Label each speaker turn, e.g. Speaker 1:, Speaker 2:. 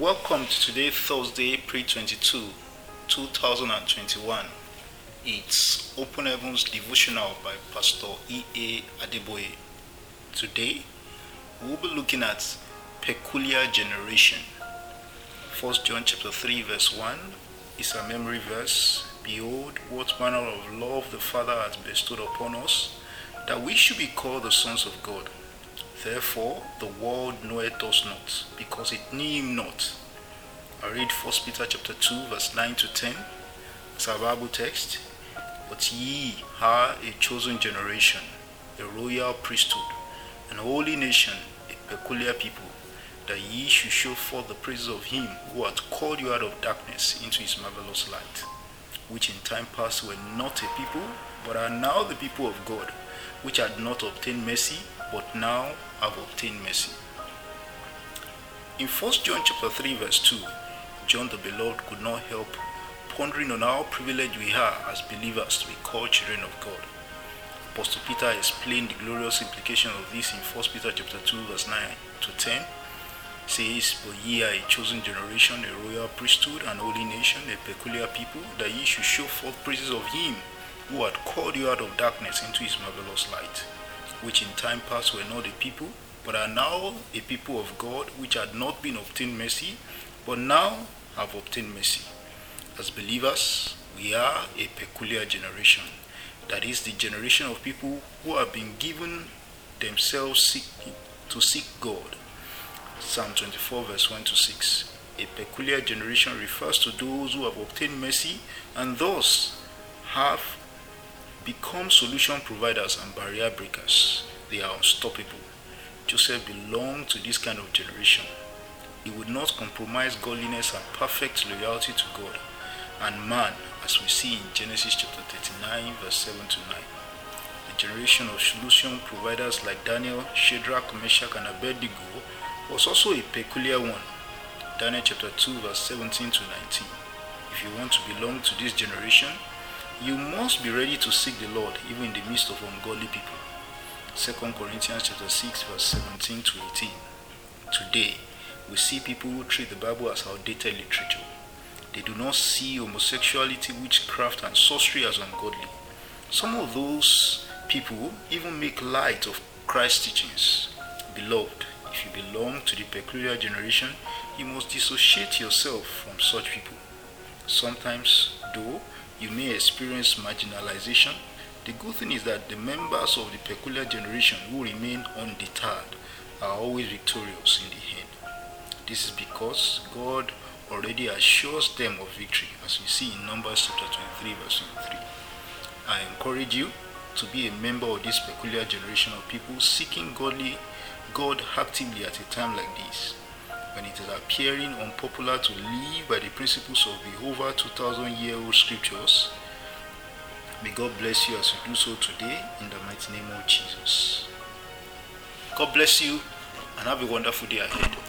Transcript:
Speaker 1: Welcome to today, Thursday, April 22, 2021. It's Open Heavens Devotional by Pastor E.A. Adeboye. Today, we'll be looking at peculiar generation. 1 John chapter 3, verse 1 is a memory verse. Behold, what manner of love the Father has bestowed upon us, that we should be called the sons of God. Therefore, the world knoweth us not, because it knew him not. I read 1 Peter chapter 2, verse 9 to 10. It's our Bible text. But ye are a chosen generation, a royal priesthood, an holy nation, a peculiar people, that ye should show forth the praises of him who hath called you out of darkness into his marvelous light, which in time past were not a people, but are now the people of God, which had not obtained mercy, but now have obtained mercy. In 1 John chapter 3 verse 2, John the beloved could not help pondering on how privileged we are as believers to be called children of God. Apostle Peter explained the glorious implication of this in 1 Peter chapter 2 verse 9 to 10. Says, But ye are a chosen generation, a royal priesthood, an holy nation, a peculiar people, that ye should show forth praises of him who had called you out of darkness into his marvelous light which in time past were not a people, but are now a people of God, which had not been obtained mercy, but now have obtained mercy. As believers, we are a peculiar generation. That is the generation of people who have been given themselves to seek God. Psalm 24, verse 1 to 6. A peculiar generation refers to those who have obtained mercy and thus have become solution providers and barrier breakers. They are unstoppable. Joseph belonged to this kind of generation. He would not compromise godliness and perfect loyalty to God and man, as we see in Genesis chapter 39, verse 7 to 9. The generation of solution providers like Daniel, Shadrach, Meshach, and Abednego was also a peculiar one. Daniel chapter 2, verse 17 to 19. If you want to belong to this generation, you must be ready to seek the Lord even in the midst of ungodly people. 2 Corinthians chapter 6 verse 17 to 18. Today, we see people who treat the Bible as outdated literature. They do not see homosexuality, witchcraft, and sorcery as ungodly. Some of those people even make light of Christ's teachings. Beloved, if you belong to the peculiar generation, you must dissociate yourself from such people. Sometimes, though, you may experience marginalization. The good thing is that the members of the peculiar generation who remain undeterred are always victorious in the end. This is because God already assures them of victory, as we see in Numbers chapter 23, verse 23. I encourage you to be a member of this peculiar generation of people seeking godly God actively at a time like this when it is appearing unpopular to live by the principles of the over 2000 year old scriptures. May God bless you as you do so today in the mighty name of Jesus. God bless you and have a wonderful day ahead.